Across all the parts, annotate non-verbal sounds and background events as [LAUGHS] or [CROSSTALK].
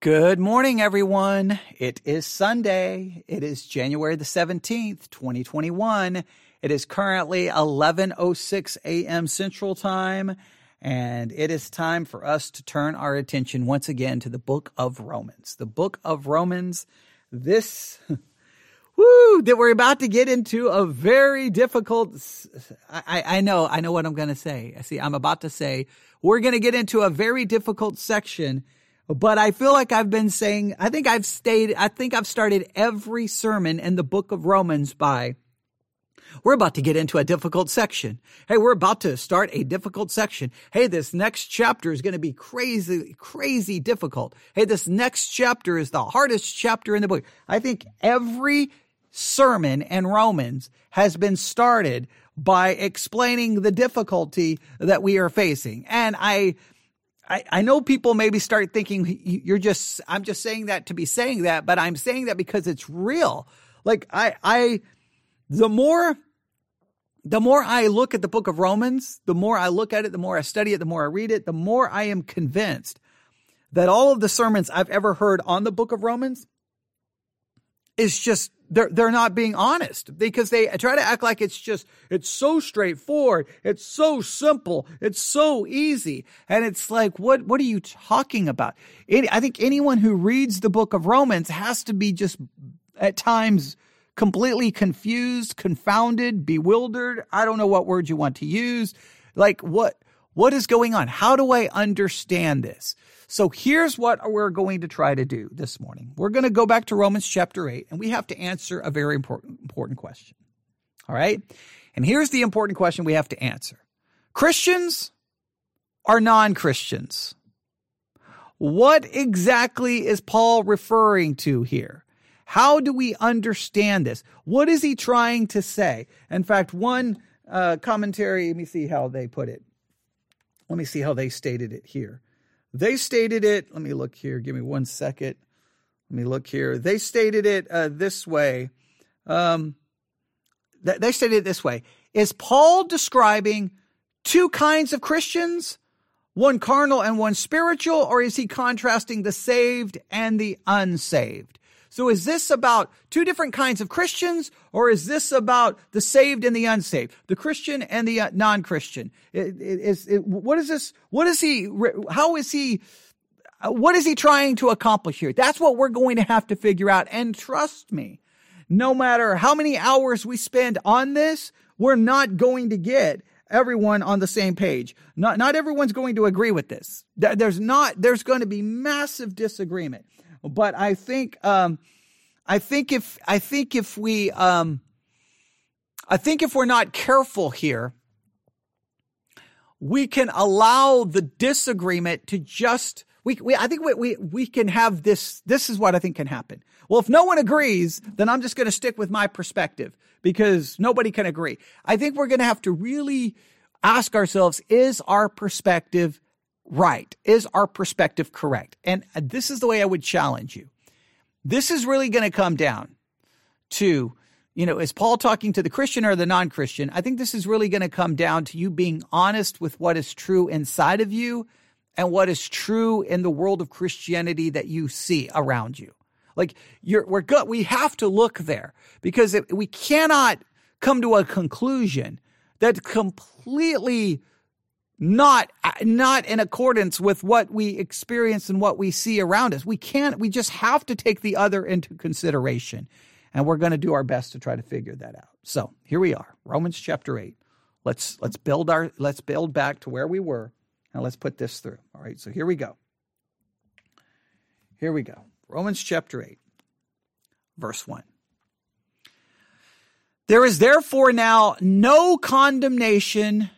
Good morning, everyone. It is Sunday. It is January the 17th, 2021. It is currently 11:06 a.m. Central Time, and it is time for us to turn our attention once again to the book of Romans. The book of Romans. This [LAUGHS] woo that we're about to get into a very difficult I, I know, I know what I'm going to say. I see I'm about to say we're going to get into a very difficult section but I feel like I've been saying, I think I've stayed, I think I've started every sermon in the book of Romans by, we're about to get into a difficult section. Hey, we're about to start a difficult section. Hey, this next chapter is going to be crazy, crazy difficult. Hey, this next chapter is the hardest chapter in the book. I think every sermon in Romans has been started by explaining the difficulty that we are facing. And I, I, I know people maybe start thinking you're just, I'm just saying that to be saying that, but I'm saying that because it's real. Like I, I, the more, the more I look at the book of Romans, the more I look at it, the more I study it, the more I read it, the more I am convinced that all of the sermons I've ever heard on the book of Romans is just they're they're not being honest because they try to act like it's just it's so straightforward, it's so simple, it's so easy, and it's like what what are you talking about? Any, I think anyone who reads the book of Romans has to be just at times completely confused, confounded, bewildered. I don't know what word you want to use. Like what what is going on? How do I understand this? So here's what we're going to try to do this morning. We're going to go back to Romans chapter 8 and we have to answer a very important, important question. All right. And here's the important question we have to answer. Christians are non-Christians. What exactly is Paul referring to here? How do we understand this? What is he trying to say? In fact, one uh, commentary, let me see how they put it. Let me see how they stated it here. They stated it, let me look here, give me one second. Let me look here. They stated it uh, this way. Um, th- they stated it this way Is Paul describing two kinds of Christians, one carnal and one spiritual, or is he contrasting the saved and the unsaved? So is this about two different kinds of Christians or is this about the saved and the unsaved, the Christian and the uh, non-Christian? Is, what is this? What is he, how is he, uh, what is he trying to accomplish here? That's what we're going to have to figure out. And trust me, no matter how many hours we spend on this, we're not going to get everyone on the same page. Not, not everyone's going to agree with this. There's not, there's going to be massive disagreement. But I think, um, I think if, I think if we, um, I think if we're not careful here, we can allow the disagreement to just, we, we, I think we, we, we can have this, this is what I think can happen. Well, if no one agrees, then I'm just going to stick with my perspective because nobody can agree. I think we're going to have to really ask ourselves, is our perspective right? Is our perspective correct? And uh, this is the way I would challenge you. This is really going to come down to, you know, is Paul talking to the Christian or the non Christian? I think this is really going to come down to you being honest with what is true inside of you and what is true in the world of Christianity that you see around you. Like you're, we're good. We have to look there because we cannot come to a conclusion that completely not not in accordance with what we experience and what we see around us. We can't we just have to take the other into consideration. And we're going to do our best to try to figure that out. So, here we are. Romans chapter 8. Let's let's build our let's build back to where we were and let's put this through. All right. So, here we go. Here we go. Romans chapter 8 verse 1. There is therefore now no condemnation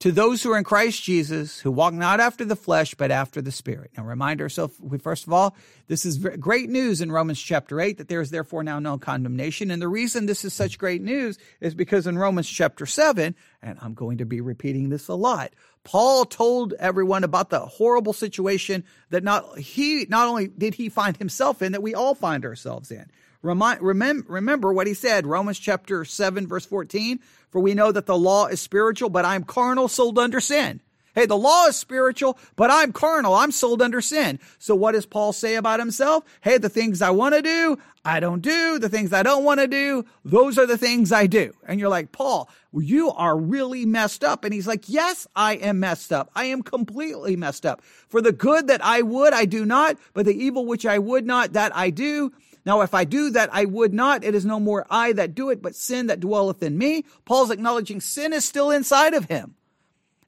to those who are in Christ Jesus, who walk not after the flesh, but after the Spirit. Now, remind ourselves, we, first of all, this is great news in Romans chapter 8 that there is therefore now no condemnation. And the reason this is such great news is because in Romans chapter 7, and I'm going to be repeating this a lot, Paul told everyone about the horrible situation that not he not only did he find himself in, that we all find ourselves in. Remind, remember, remember what he said, Romans chapter 7, verse 14. For we know that the law is spiritual, but I am carnal, sold under sin. Hey, the law is spiritual, but I'm carnal. I'm sold under sin. So what does Paul say about himself? Hey, the things I want to do, I don't do. The things I don't want to do, those are the things I do. And you're like, Paul, you are really messed up. And he's like, yes, I am messed up. I am completely messed up. For the good that I would, I do not, but the evil which I would not, that I do. Now, if I do that, I would not. It is no more I that do it, but sin that dwelleth in me. Paul's acknowledging sin is still inside of him.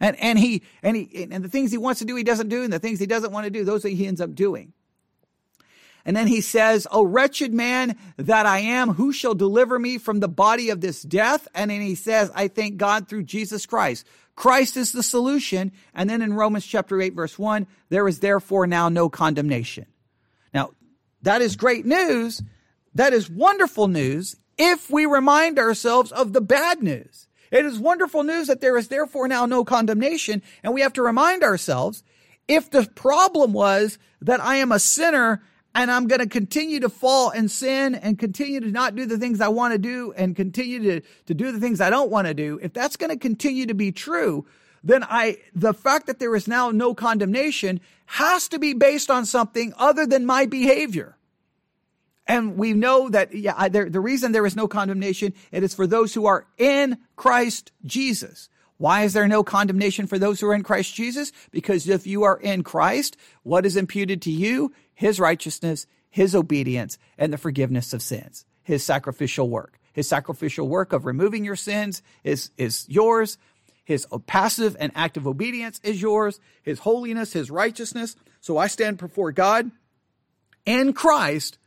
And, and he, and he, and the things he wants to do, he doesn't do. And the things he doesn't want to do, those that he ends up doing. And then he says, O wretched man that I am, who shall deliver me from the body of this death? And then he says, I thank God through Jesus Christ. Christ is the solution. And then in Romans chapter 8, verse 1, there is therefore now no condemnation. Now, that is great news. That is wonderful news if we remind ourselves of the bad news. It is wonderful news that there is therefore now no condemnation. And we have to remind ourselves if the problem was that I am a sinner and I'm going to continue to fall and sin and continue to not do the things I want to do and continue to, to do the things I don't want to do, if that's going to continue to be true, then I, the fact that there is now no condemnation has to be based on something other than my behavior. And we know that, yeah, there, the reason there is no condemnation, it is for those who are in Christ Jesus. Why is there no condemnation for those who are in Christ Jesus? Because if you are in Christ, what is imputed to you? His righteousness, His obedience, and the forgiveness of sins. His sacrificial work. His sacrificial work of removing your sins is, is yours. His passive and active obedience is yours. His holiness, His righteousness. So I stand before God and Christ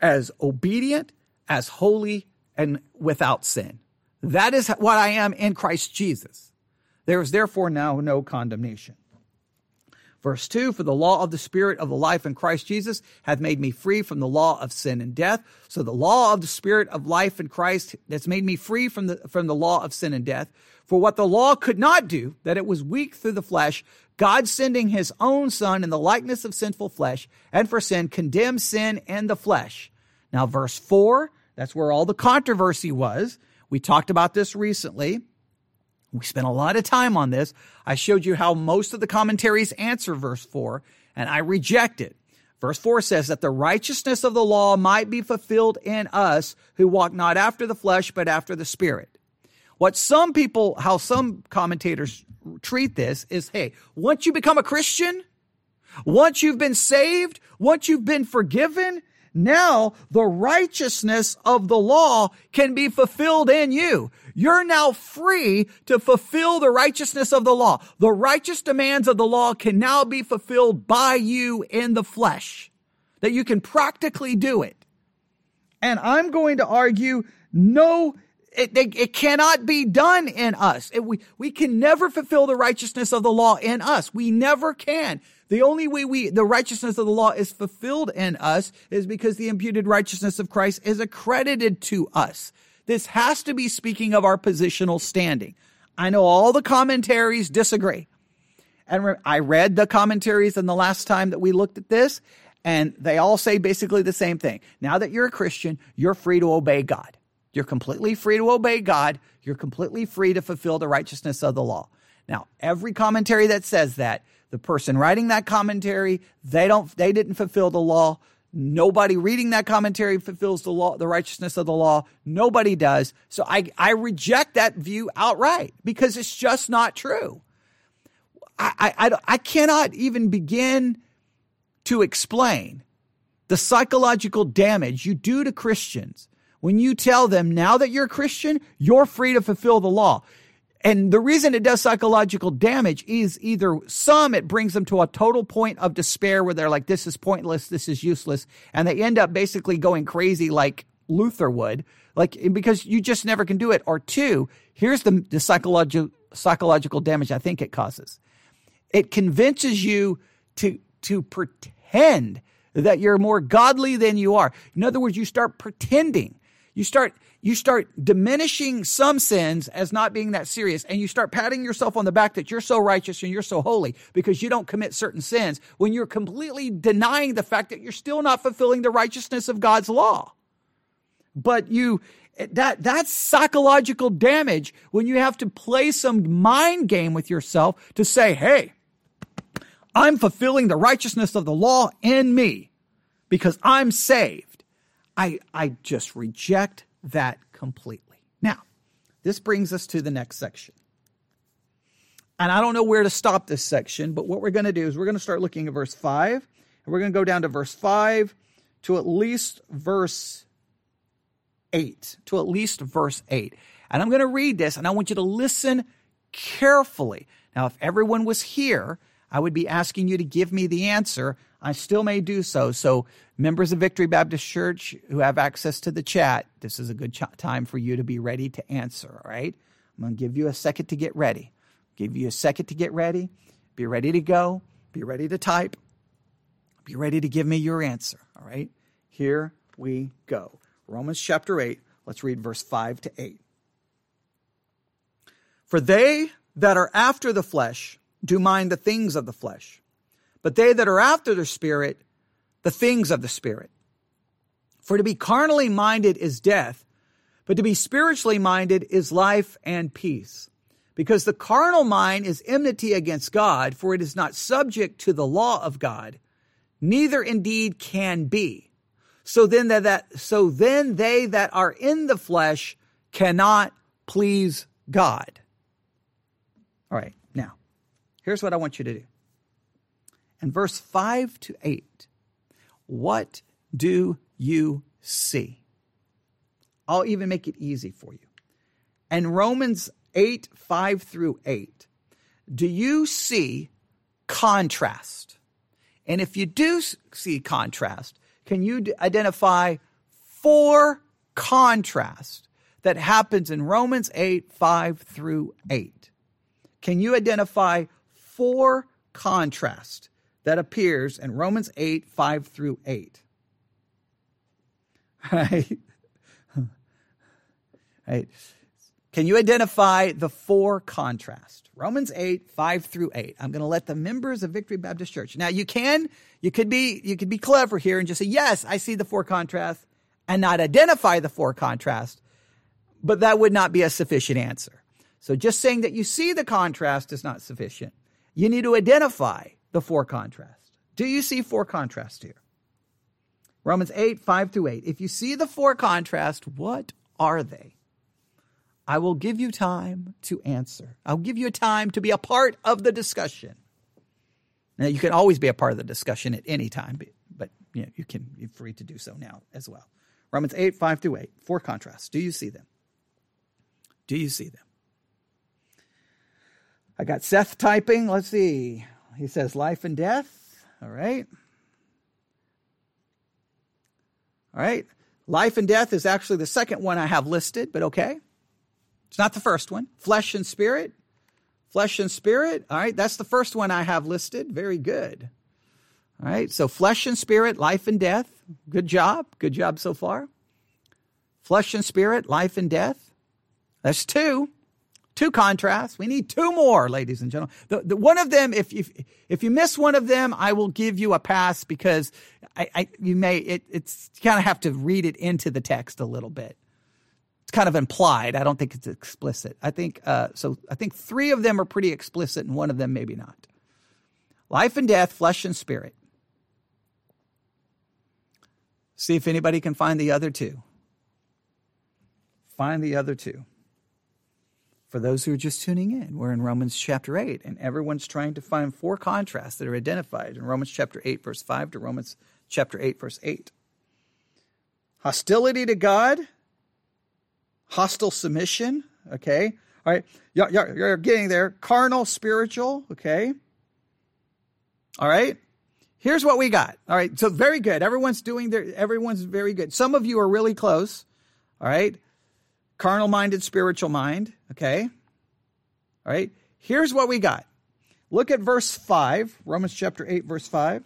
as obedient, as holy, and without sin. That is what I am in Christ Jesus. There is therefore now no condemnation. Verse 2 For the law of the Spirit of the life in Christ Jesus hath made me free from the law of sin and death. So the law of the Spirit of life in Christ that's made me free from the, from the law of sin and death. For what the law could not do, that it was weak through the flesh, God sending his own Son in the likeness of sinful flesh, and for sin, condemned sin and the flesh. Now, verse 4, that's where all the controversy was. We talked about this recently. We spent a lot of time on this. I showed you how most of the commentaries answer verse 4, and I reject it. Verse 4 says that the righteousness of the law might be fulfilled in us who walk not after the flesh, but after the spirit. What some people, how some commentators treat this is, hey, once you become a Christian, once you've been saved, once you've been forgiven, now the righteousness of the law can be fulfilled in you. You're now free to fulfill the righteousness of the law. The righteous demands of the law can now be fulfilled by you in the flesh. That you can practically do it. And I'm going to argue no it, it, it, cannot be done in us. It, we, we can never fulfill the righteousness of the law in us. We never can. The only way we, the righteousness of the law is fulfilled in us is because the imputed righteousness of Christ is accredited to us. This has to be speaking of our positional standing. I know all the commentaries disagree. And re- I read the commentaries in the last time that we looked at this, and they all say basically the same thing. Now that you're a Christian, you're free to obey God. You're completely free to obey God. You're completely free to fulfill the righteousness of the law. Now, every commentary that says that, the person writing that commentary, they don't, they didn't fulfill the law. Nobody reading that commentary fulfills the law, the righteousness of the law. Nobody does. So I, I reject that view outright because it's just not true. I, I, I cannot even begin to explain the psychological damage you do to Christians when you tell them now that you're a Christian, you're free to fulfill the law. And the reason it does psychological damage is either some, it brings them to a total point of despair where they're like, this is pointless, this is useless. And they end up basically going crazy like Luther would, like, because you just never can do it. Or two, here's the, the psychological, psychological damage I think it causes. It convinces you to, to pretend that you're more godly than you are. In other words, you start pretending you start you start diminishing some sins as not being that serious and you start patting yourself on the back that you're so righteous and you're so holy because you don't commit certain sins when you're completely denying the fact that you're still not fulfilling the righteousness of God's law. But you that that's psychological damage when you have to play some mind game with yourself to say, "Hey, I'm fulfilling the righteousness of the law in me because I'm saved." I I just reject that completely. Now, this brings us to the next section. And I don't know where to stop this section, but what we're going to do is we're going to start looking at verse 5, and we're going to go down to verse 5 to at least verse 8, to at least verse 8. And I'm going to read this, and I want you to listen carefully. Now, if everyone was here, I would be asking you to give me the answer. I still may do so. So, members of Victory Baptist Church who have access to the chat, this is a good ch- time for you to be ready to answer, all right? I'm going to give you a second to get ready. Give you a second to get ready. Be ready to go. Be ready to type. Be ready to give me your answer. All right? Here we go. Romans chapter 8. Let's read verse 5 to 8. For they that are after the flesh do mind the things of the flesh, but they that are after the Spirit, the things of the Spirit. For to be carnally minded is death, but to be spiritually minded is life and peace. Because the carnal mind is enmity against God, for it is not subject to the law of God, neither indeed can be. So then that, that so then they that are in the flesh cannot please God. All right, now, here's what I want you to do. In verse 5 to 8, what do you see? I'll even make it easy for you. In Romans 8, 5 through 8, do you see contrast? And if you do see contrast, can you identify four contrast that happens in Romans 8, 5 through 8? Can you identify four contrast that appears in Romans 8, 5 through 8? [LAUGHS] Right? [LAUGHS] right. Can you identify the four contrast? Romans 8, 5 through 8. I'm going to let the members of Victory Baptist Church. Now you can, you could be, you could be clever here and just say, yes, I see the four contrast and not identify the four contrast, but that would not be a sufficient answer. So just saying that you see the contrast is not sufficient. You need to identify the four contrast. Do you see four contrast here? Romans 8, 5 through 8. If you see the four contrast, what are they? I will give you time to answer. I'll give you a time to be a part of the discussion. Now, you can always be a part of the discussion at any time, but you, know, you can be free to do so now as well. Romans 8, 5 through 8, four contrasts. Do you see them? Do you see them? I got Seth typing. Let's see. He says life and death. All right. All right. Life and death is actually the second one I have listed, but okay. It's not the first one. Flesh and spirit. Flesh and spirit. All right. That's the first one I have listed. Very good. All right. So flesh and spirit, life and death. Good job. Good job so far. Flesh and spirit, life and death. That's two. Two contrasts. We need two more, ladies and gentlemen. The, the, one of them, if, if if you miss one of them, I will give you a pass because I, I you may it, it's kind of have to read it into the text a little bit It's kind of implied. I don't think it's explicit. I think uh, so. I think three of them are pretty explicit, and one of them maybe not. Life and death, flesh and spirit. See if anybody can find the other two. Find the other two. For those who are just tuning in, we're in Romans chapter 8, and everyone's trying to find four contrasts that are identified in Romans chapter 8, verse 5 to Romans chapter 8, verse 8. Hostility to God, hostile submission. Okay. All right. You're, you're, you're getting there. Carnal, spiritual. Okay. All right. Here's what we got. All right. So very good. Everyone's doing their, everyone's very good. Some of you are really close. All right. Carnal minded, spiritual mind. Okay. All right. Here's what we got. Look at verse 5, Romans chapter 8, verse 5.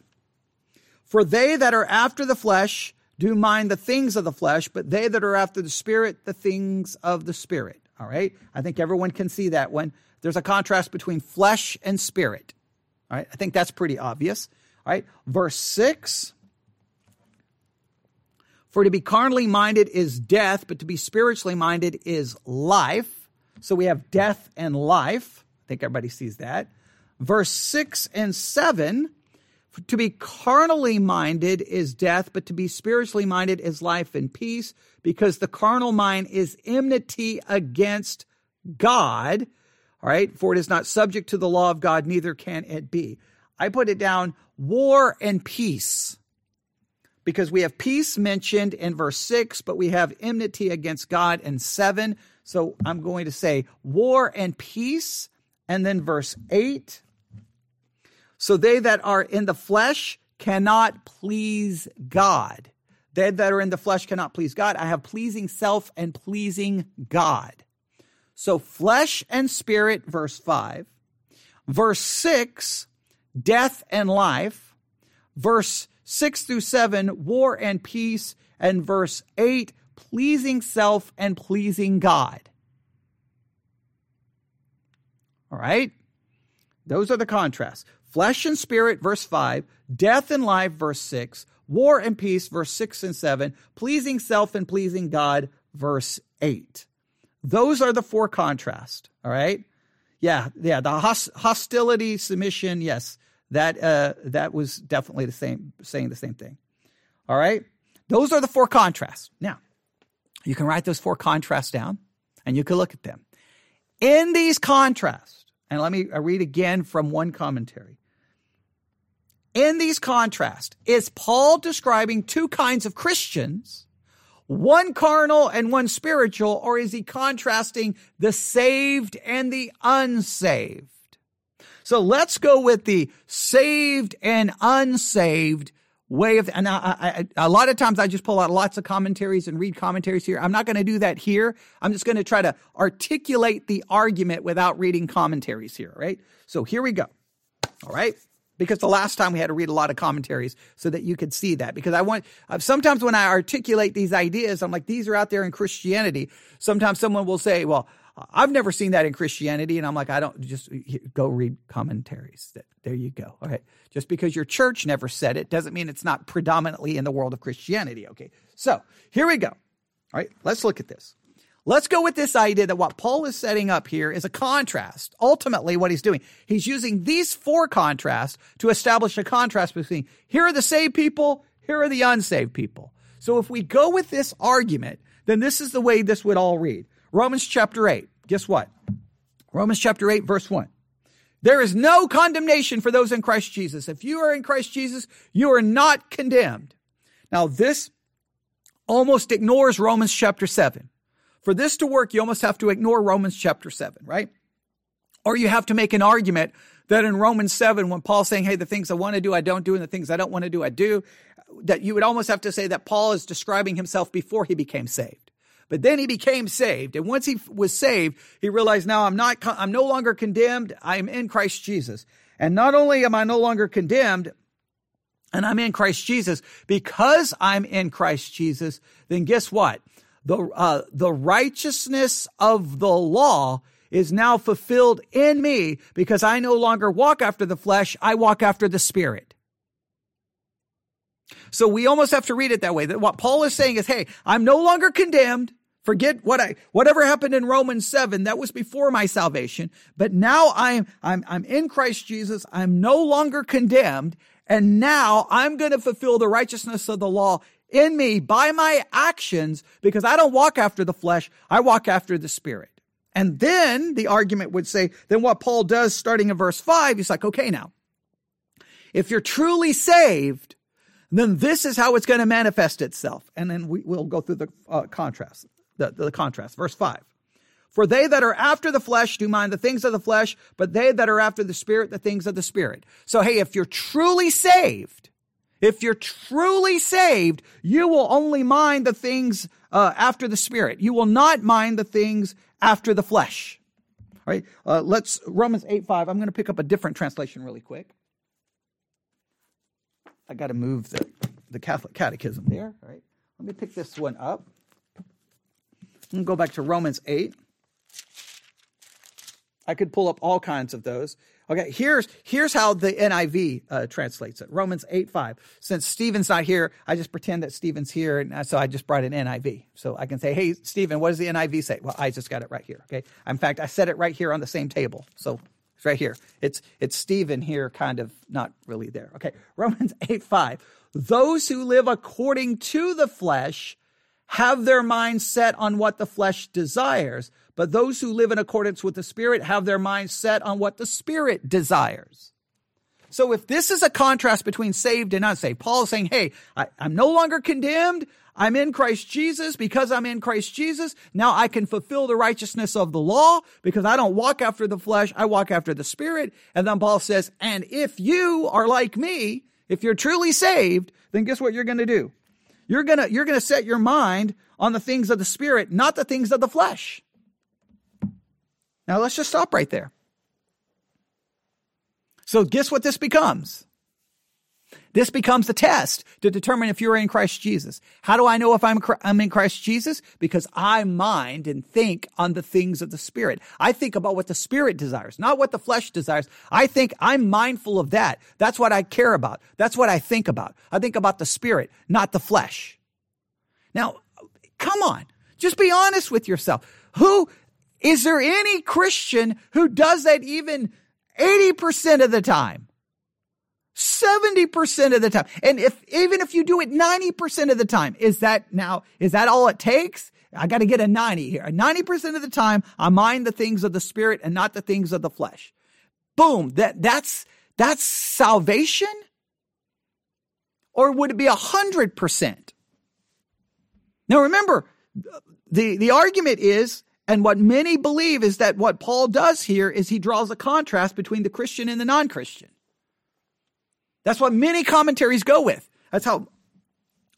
For they that are after the flesh do mind the things of the flesh, but they that are after the spirit, the things of the spirit. All right. I think everyone can see that one. There's a contrast between flesh and spirit. All right. I think that's pretty obvious. All right. Verse six. For to be carnally minded is death, but to be spiritually minded is life. So we have death and life. I think everybody sees that. Verse 6 and 7 to be carnally minded is death, but to be spiritually minded is life and peace, because the carnal mind is enmity against God. All right. For it is not subject to the law of God, neither can it be. I put it down war and peace because we have peace mentioned in verse 6, but we have enmity against God in 7. So I'm going to say war and peace. And then verse 8. So they that are in the flesh cannot please God. They that are in the flesh cannot please God. I have pleasing self and pleasing God. So flesh and spirit, verse 5. Verse 6, death and life. Verse 6 through 7, war and peace. And verse 8, pleasing self and pleasing God. All right? Those are the contrasts. Flesh and spirit, verse 5, death and life, verse 6, war and peace, verse 6 and 7, pleasing self and pleasing God, verse 8. Those are the four contrasts, all right? Yeah, yeah, the hostility, submission, yes, that uh, that was definitely the same, saying the same thing. All right? Those are the four contrasts. Now, you can write those four contrasts down and you can look at them. In these contrasts, and let me read again from one commentary. In these contrasts, is Paul describing two kinds of Christians, one carnal and one spiritual, or is he contrasting the saved and the unsaved? So let's go with the saved and unsaved way of, and I, I, a lot of times I just pull out lots of commentaries and read commentaries here. I'm not going to do that here. I'm just going to try to articulate the argument without reading commentaries here, right? So here we go. All right. Because the last time we had to read a lot of commentaries so that you could see that. Because I want, uh, sometimes when I articulate these ideas, I'm like, these are out there in Christianity. Sometimes someone will say, well, I've never seen that in Christianity. And I'm like, I don't just go read commentaries. There you go. All right. Just because your church never said it doesn't mean it's not predominantly in the world of Christianity. Okay. So here we go. All right. Let's look at this. Let's go with this idea that what Paul is setting up here is a contrast. Ultimately, what he's doing, he's using these four contrasts to establish a contrast between here are the saved people, here are the unsaved people. So if we go with this argument, then this is the way this would all read. Romans chapter 8. Guess what? Romans chapter 8, verse 1. There is no condemnation for those in Christ Jesus. If you are in Christ Jesus, you are not condemned. Now, this almost ignores Romans chapter 7. For this to work, you almost have to ignore Romans chapter 7, right? Or you have to make an argument that in Romans 7, when Paul's saying, hey, the things I want to do, I don't do, and the things I don't want to do, I do, that you would almost have to say that Paul is describing himself before he became saved. But then he became saved. And once he was saved, he realized now I'm not, I'm no longer condemned. I am in Christ Jesus. And not only am I no longer condemned, and I'm in Christ Jesus, because I'm in Christ Jesus, then guess what? The, uh, the righteousness of the law is now fulfilled in me because I no longer walk after the flesh. I walk after the spirit. So we almost have to read it that way. That what Paul is saying is, hey, I'm no longer condemned. Forget what I, whatever happened in Romans 7, that was before my salvation. But now I'm, I'm, I'm in Christ Jesus. I'm no longer condemned. And now I'm going to fulfill the righteousness of the law in me by my actions because I don't walk after the flesh. I walk after the spirit. And then the argument would say, then what Paul does starting in verse five, he's like, okay, now, if you're truly saved, then this is how it's going to manifest itself. And then we, will go through the uh, contrast the, the contrast. Verse 5. For they that are after the flesh do mind the things of the flesh, but they that are after the spirit, the things of the spirit. So, hey, if you're truly saved, if you're truly saved, you will only mind the things uh, after the spirit. You will not mind the things after the flesh. All right. Uh, let's Romans 8 5. I'm going to pick up a different translation really quick. I got to move the, the Catholic catechism there. All right. Let me pick this one up go back to Romans 8. I could pull up all kinds of those. Okay, here's here's how the NIV uh, translates it. Romans 8 5. Since Stephen's not here, I just pretend that Stephen's here, and so I just brought an NIV. So I can say, hey, Stephen, what does the NIV say? Well, I just got it right here. Okay. In fact, I set it right here on the same table. So it's right here. It's it's Stephen here, kind of not really there. Okay. Romans 8 5. Those who live according to the flesh have their mind set on what the flesh desires but those who live in accordance with the Spirit have their minds set on what the Spirit desires. So if this is a contrast between saved and unsaved, Paul is saying, hey, I, am no longer condemned. I'm in Christ Jesus. Because I'm in Christ Jesus, now I can fulfill the righteousness of the law because I don't walk after the flesh. I walk after the Spirit. And then Paul says, and if you are like me, if you're truly saved, then guess what you're going to do? You're going to, you're going to set your mind on the things of the Spirit, not the things of the flesh. Now let's just stop right there. So guess what this becomes? This becomes the test to determine if you're in Christ Jesus. How do I know if I'm, I'm in Christ Jesus? Because I mind and think on the things of the Spirit. I think about what the Spirit desires, not what the flesh desires. I think I'm mindful of that. That's what I care about. That's what I think about. I think about the Spirit, not the flesh. Now, come on. Just be honest with yourself. Who, is there any Christian who does that even 80% of the time? 70% of the time. And if, even if you do it 90% of the time, is that now, is that all it takes? I got to get a 90 here. 90% of the time, I mind the things of the spirit and not the things of the flesh. Boom. That, that's, that's salvation? Or would it be a hundred percent? Now remember, the, the argument is and what many believe is that what Paul does here is he draws a contrast between the Christian and the non Christian. That's what many commentaries go with. That's how,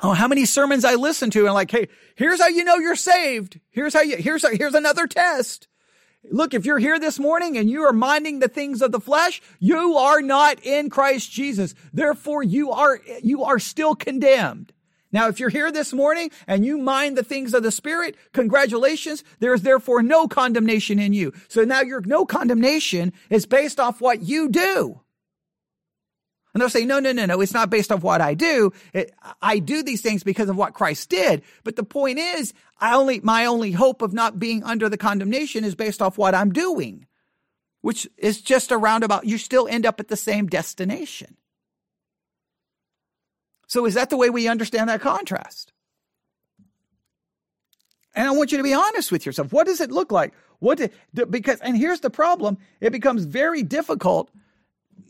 oh, how many sermons I listen to and like, hey, here's how you know you're saved. Here's how you, here's, how, here's another test. Look, if you're here this morning and you are minding the things of the flesh, you are not in Christ Jesus. Therefore, you are, you are still condemned. Now, if you're here this morning and you mind the things of the Spirit, congratulations. There is therefore no condemnation in you. So now your no condemnation is based off what you do. And they'll say, no, no, no, no, it's not based off what I do. It, I do these things because of what Christ did. But the point is, I only, my only hope of not being under the condemnation is based off what I'm doing, which is just a roundabout. You still end up at the same destination. So is that the way we understand that contrast? And I want you to be honest with yourself. What does it look like? What did, because and here's the problem, it becomes very difficult.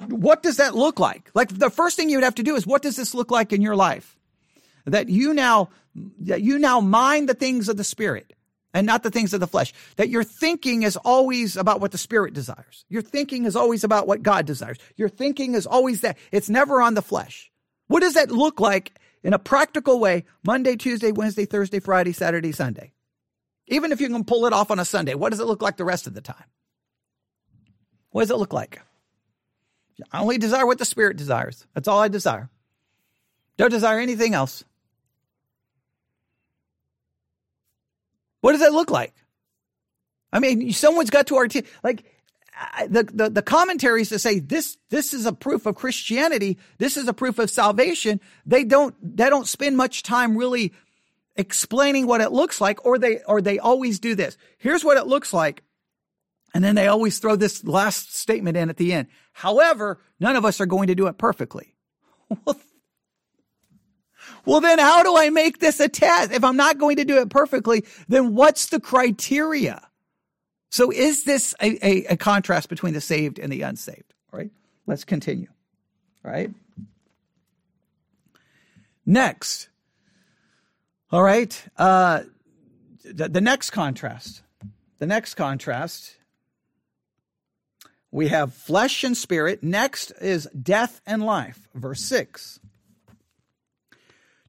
What does that look like? Like the first thing you would have to do is what does this look like in your life? That you now that you now mind the things of the spirit and not the things of the flesh. That your thinking is always about what the spirit desires. Your thinking is always about what God desires. Your thinking is always that. It's never on the flesh. What does that look like in a practical way Monday, Tuesday, Wednesday, Thursday, Friday, Saturday, Sunday? Even if you can pull it off on a Sunday, what does it look like the rest of the time? What does it look like? I only desire what the Spirit desires. That's all I desire. Don't desire anything else. What does that look like? I mean, someone's got to articulate, like, the, the, the commentaries to say this this is a proof of Christianity, this is a proof of salvation. They don't they don't spend much time really explaining what it looks like, or they or they always do this. Here's what it looks like, and then they always throw this last statement in at the end. However, none of us are going to do it perfectly. [LAUGHS] well, then how do I make this a test? If I'm not going to do it perfectly, then what's the criteria? So is this a, a, a, contrast between the saved and the unsaved? All right, let's continue. All right. Next. All right. Uh, the, the next contrast. The next contrast. We have flesh and spirit. Next is death and life. Verse 6.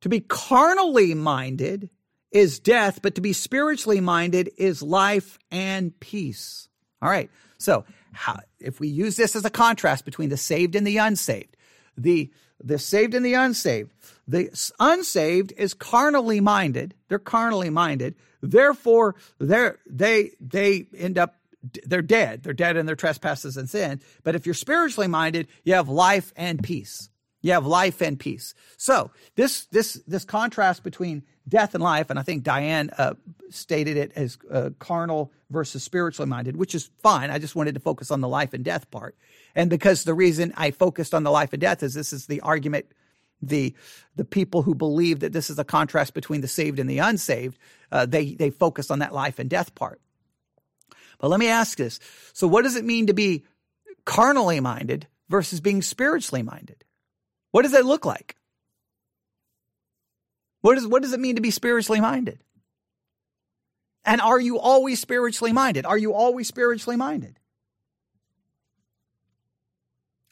To be carnally minded is death, but to be spiritually minded is life and peace. All right. So, how, if we use this as a contrast between the saved and the unsaved, the the saved and the unsaved, the unsaved is carnally minded. They're carnally minded. Therefore, they they they end up they're dead. They're dead in their trespasses and sin. But if you're spiritually minded, you have life and peace. You have life and peace. So this this this contrast between death and life, and I think Diane uh, stated it as uh, carnal versus spiritually minded, which is fine. I just wanted to focus on the life and death part, and because the reason I focused on the life and death is this is the argument the the people who believe that this is a contrast between the saved and the unsaved, uh, they they focus on that life and death part. But let me ask this: so what does it mean to be carnally minded versus being spiritually minded? What does that look like? What, is, what does it mean to be spiritually minded? And are you always spiritually minded? Are you always spiritually minded?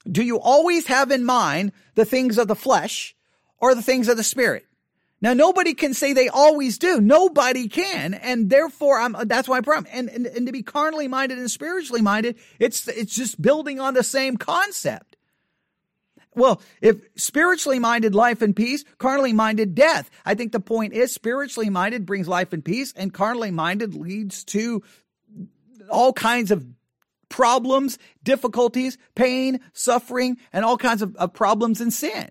Do you always have in mind the things of the flesh or the things of the spirit? Now, nobody can say they always do. Nobody can. And therefore, I'm, that's why I'm, and, and, and to be carnally minded and spiritually minded, it's, it's just building on the same concept. Well, if spiritually minded life and peace, carnally minded death. I think the point is spiritually minded brings life and peace, and carnally minded leads to all kinds of problems, difficulties, pain, suffering, and all kinds of, of problems and sin.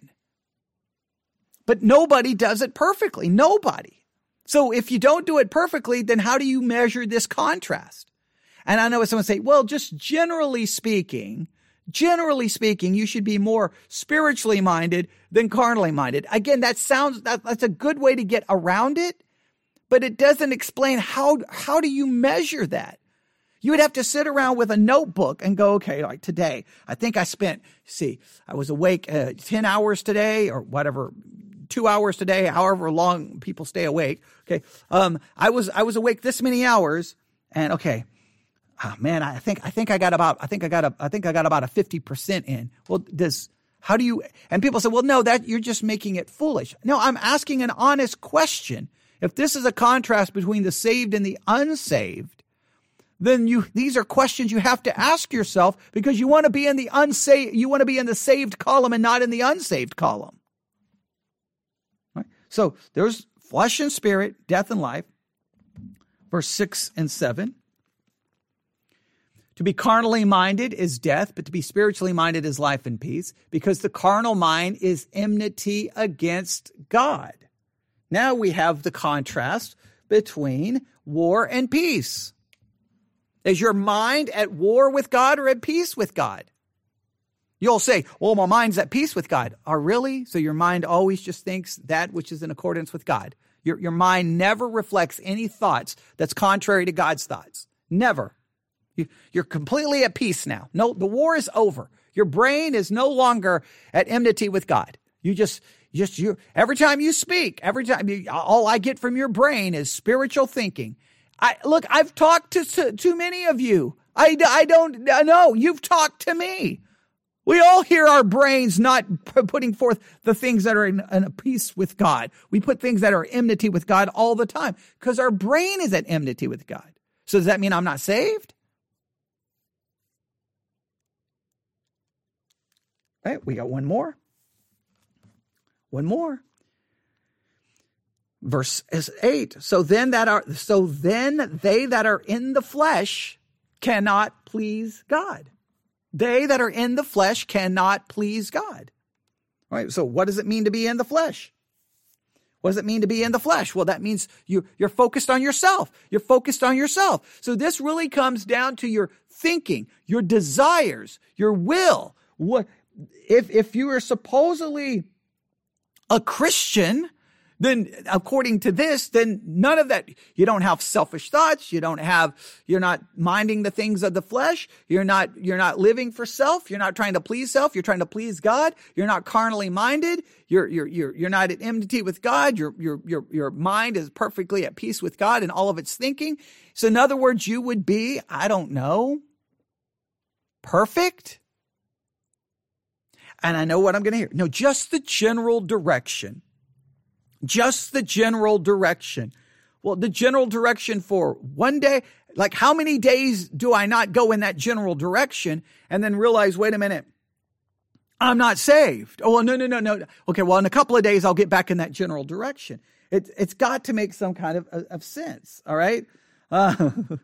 But nobody does it perfectly. Nobody. So if you don't do it perfectly, then how do you measure this contrast? And I know someone say, well, just generally speaking, generally speaking, you should be more spiritually minded than carnally minded. Again, that sounds, that, that's a good way to get around it, but it doesn't explain how, how do you measure that? You would have to sit around with a notebook and go, okay, like today, I think I spent, see, I was awake uh, 10 hours today or whatever, two hours today, however long people stay awake. Okay. Um, I was, I was awake this many hours and okay, oh, man, I think I think I got about I think I got a I think I got about a fifty percent in. Well, does how do you? And people say, well, no, that you're just making it foolish. No, I'm asking an honest question. If this is a contrast between the saved and the unsaved, then you these are questions you have to ask yourself because you want to be in the unsaved you want to be in the saved column and not in the unsaved column. So there's flesh and spirit, death and life. Verse 6 and 7. To be carnally minded is death, but to be spiritually minded is life and peace, because the carnal mind is enmity against God. Now we have the contrast between war and peace. Is your mind at war with God or at peace with God? You'll say, well, my mind's at peace with God. Are oh, really? So your mind always just thinks that which is in accordance with God. Your, your mind never reflects any thoughts that's contrary to God's thoughts. Never. You, you're completely at peace now. No, the war is over. Your brain is no longer at enmity with God. You just, just you. Every time you speak, every time you, all I get from your brain is spiritual thinking. I look. I've talked to to, to many of you. I, I don't know. You've talked to me. We all hear our brains not putting forth the things that are in, in a peace with God. We put things that are enmity with God all the time because our brain is at enmity with God. So does that mean I'm not saved? Right, we got one more. One more. Verse 8. So then that are so then they that are in the flesh cannot please God. They that are in the flesh cannot please God. All right. So what does it mean to be in the flesh? What does it mean to be in the flesh? Well, that means you, you're focused on yourself. You're focused on yourself. So this really comes down to your thinking, your desires, your will. What, if if you are supposedly a Christian, then according to this, then none of that, you don't have selfish thoughts. You don't have, you're not minding the things of the flesh. You're not, you're not living for self. You're not trying to please self. You're trying to please God. You're not carnally minded. You're, you're, you're, you're not at enmity with God. Your, your, your, your mind is perfectly at peace with God and all of its thinking. So in other words, you would be, I don't know, perfect and I know what I'm going to hear. No, just the general direction. Just the general direction. Well, the general direction for one day, like how many days do I not go in that general direction and then realize, wait a minute, I'm not saved. Oh, no, no, no, no. Okay, well, in a couple of days, I'll get back in that general direction. It, it's got to make some kind of, of sense. All right. Uh, [LAUGHS] all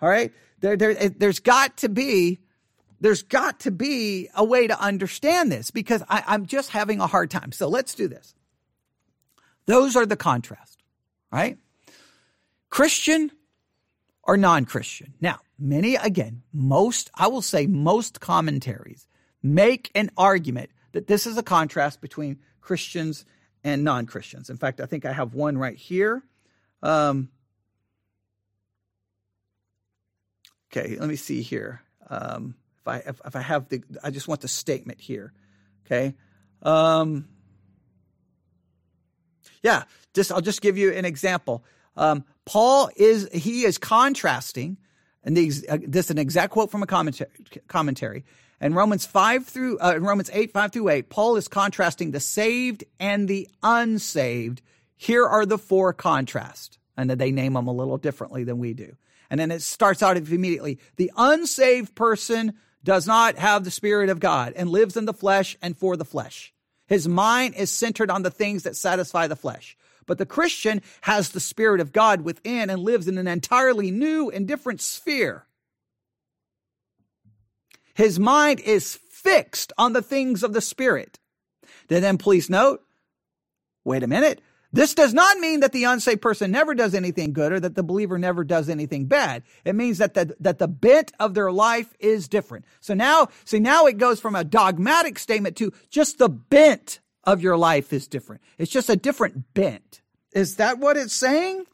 All right. There, there, there's got to be, there's got to be a way to understand this because I, I'm just having a hard time. So let's do this. Those are the contrast, right? Christian or non Christian. Now, many, again, most, I will say most commentaries make an argument that this is a contrast between Christians and non Christians. In fact, I think I have one right here. Um, okay, let me see here. Um, if I if, if, I have the, I just want the statement here. Okay. Um, yeah, just I'll just give you an example. Um, Paul is he is contrasting, and the, uh, this is an exact quote from a commentary. commentary in Romans five through uh, Romans eight five through eight, Paul is contrasting the saved and the unsaved. Here are the four contrasts, and then they name them a little differently than we do. And then it starts out immediately: the unsaved person does not have the Spirit of God and lives in the flesh and for the flesh. His mind is centered on the things that satisfy the flesh. But the Christian has the Spirit of God within and lives in an entirely new and different sphere. His mind is fixed on the things of the Spirit. Then please note, wait a minute. This does not mean that the unsaved person never does anything good or that the believer never does anything bad. It means that the, that the bent of their life is different. So now, see, now it goes from a dogmatic statement to just the bent of your life is different. It's just a different bent. Is that what it's saying?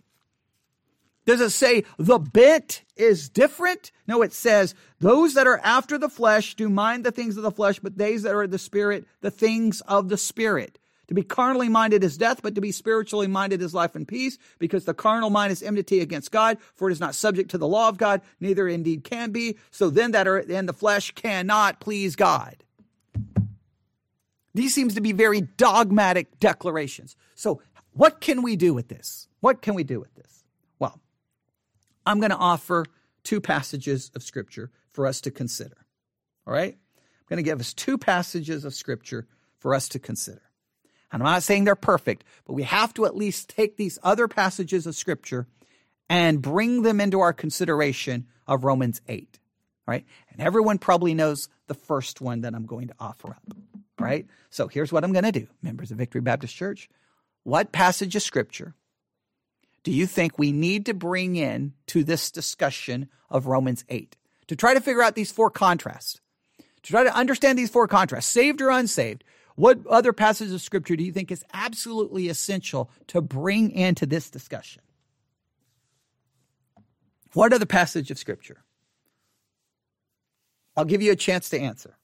Does it say the bent is different? No, it says those that are after the flesh do mind the things of the flesh, but those that are the spirit, the things of the spirit. To be carnally minded is death, but to be spiritually minded is life and peace, because the carnal mind is enmity against God, for it is not subject to the law of God, neither indeed can be. So then that are in the flesh cannot please God. These seems to be very dogmatic declarations. So what can we do with this? What can we do with this? Well, I'm going to offer two passages of scripture for us to consider. All right? I'm going to give us two passages of scripture for us to consider. And I'm not saying they're perfect, but we have to at least take these other passages of scripture and bring them into our consideration of Romans 8. Right? And everyone probably knows the first one that I'm going to offer up. Right? So here's what I'm going to do, members of Victory Baptist Church. What passage of scripture do you think we need to bring in to this discussion of Romans 8 to try to figure out these four contrasts? To try to understand these four contrasts, saved or unsaved, what other passages of scripture do you think is absolutely essential to bring into this discussion? What other passage of scripture? I'll give you a chance to answer.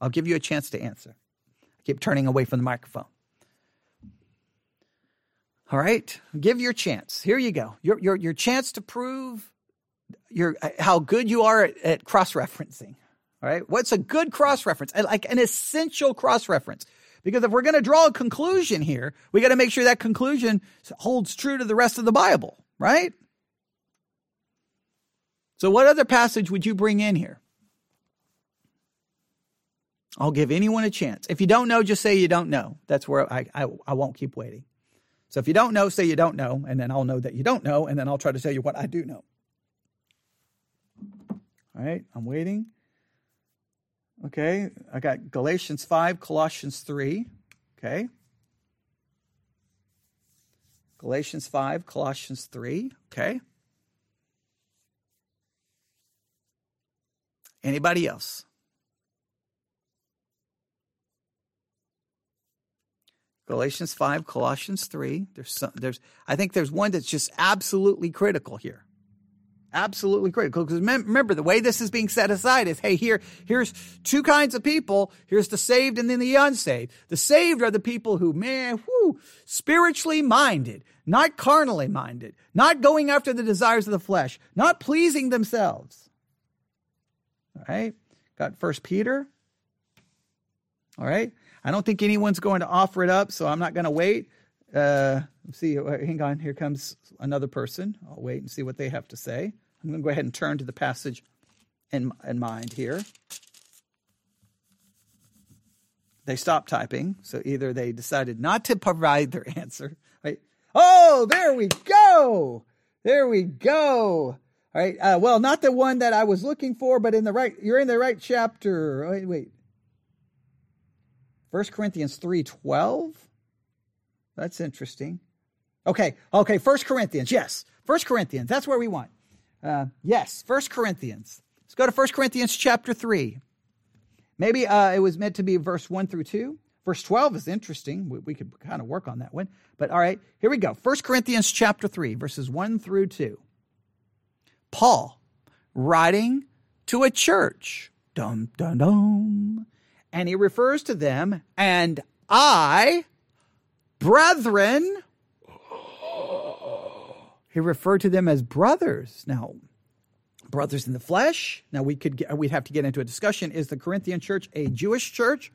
I'll give you a chance to answer. I keep turning away from the microphone. All right, give your chance. Here you go. Your your your chance to prove your how good you are at, at cross referencing. All right, what's a good cross reference? Like an essential cross reference. Because if we're going to draw a conclusion here, we got to make sure that conclusion holds true to the rest of the Bible, right? So, what other passage would you bring in here? I'll give anyone a chance. If you don't know, just say you don't know. That's where I, I, I won't keep waiting. So if you don't know, say you don't know, and then I'll know that you don't know, and then I'll try to tell you what I do know. All right, I'm waiting. Okay, I got Galatians 5, Colossians 3. Okay. Galatians 5, Colossians 3. Okay. Anybody else? Galatians 5, Colossians 3. There's some, there's I think there's one that's just absolutely critical here. Absolutely critical because remember the way this is being set aside is hey here here's two kinds of people. Here's the saved and then the unsaved. The saved are the people who man whoo spiritually minded not carnally minded not going after the desires of the flesh not pleasing themselves. All right? Got first Peter. All right? I don't think anyone's going to offer it up, so I'm not going to wait. Uh, see, uh, hang on, here comes another person. I'll wait and see what they have to say. I'm going to go ahead and turn to the passage in, in mind here. They stopped typing, so either they decided not to provide their [LAUGHS] answer. Right? Oh, there we go. There we go. All right. Uh, well, not the one that I was looking for, but in the right, you're in the right chapter. Wait, wait. 1 Corinthians 3.12? That's interesting. Okay. Okay. First Corinthians. Yes. First Corinthians. That's where we want. Uh, yes. First Corinthians. Let's go to First Corinthians chapter 3. Maybe uh, it was meant to be verse 1 through 2. Verse 12 is interesting. We, we could kind of work on that one. But all right, here we go. First Corinthians chapter 3, verses 1 through 2. Paul writing to a church. Dum, dum, dum. And he refers to them, and I, brethren, he referred to them as brothers. Now, brothers in the flesh. Now we could get, we'd have to get into a discussion: is the Corinthian church a Jewish church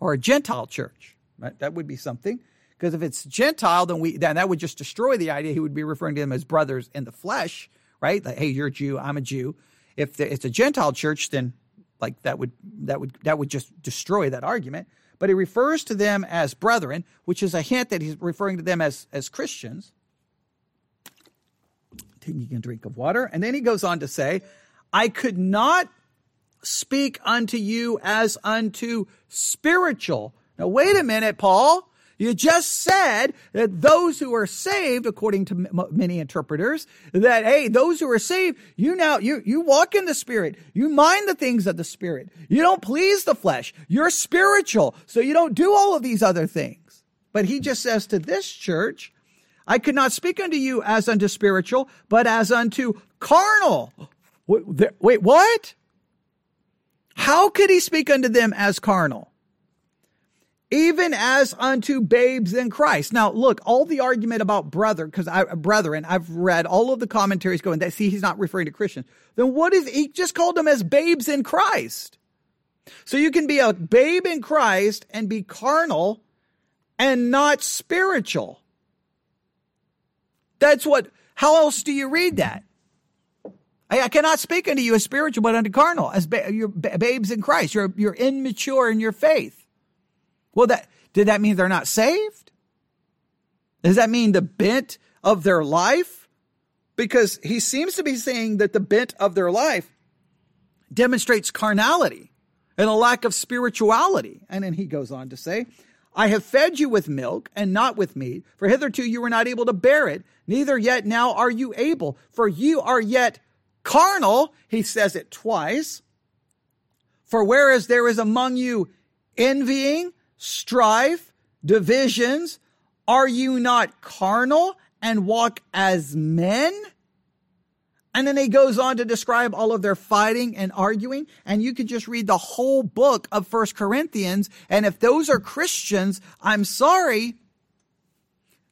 or a Gentile church? Right? That would be something. Because if it's Gentile, then we then that would just destroy the idea he would be referring to them as brothers in the flesh, right? Like, hey, you're a Jew, I'm a Jew. If it's a Gentile church, then like that would that would that would just destroy that argument. But he refers to them as brethren, which is a hint that he's referring to them as as Christians. Taking a drink of water, and then he goes on to say, "I could not speak unto you as unto spiritual." Now wait a minute, Paul. You just said that those who are saved, according to m- many interpreters, that hey, those who are saved, you now you you walk in the spirit, you mind the things of the spirit, you don't please the flesh, you're spiritual, so you don't do all of these other things. But he just says to this church, I could not speak unto you as unto spiritual, but as unto carnal. Wait, what? How could he speak unto them as carnal? even as unto babes in Christ. Now, look, all the argument about brother, because I, brethren, I've read all of the commentaries going that, see, he's not referring to Christians. Then what is, he just called them as babes in Christ. So you can be a babe in Christ and be carnal and not spiritual. That's what, how else do you read that? I, I cannot speak unto you as spiritual, but unto carnal, as ba- you're babes in Christ. You're, you're immature in your faith. Well, that did that mean they're not saved? Does that mean the bent of their life? Because he seems to be saying that the bent of their life demonstrates carnality and a lack of spirituality. And then he goes on to say, I have fed you with milk and not with meat, for hitherto you were not able to bear it, neither yet now are you able, for you are yet carnal. He says it twice. For whereas there is among you envying strife, divisions? Are you not carnal and walk as men? And then he goes on to describe all of their fighting and arguing. And you could just read the whole book of First Corinthians. And if those are Christians, I'm sorry.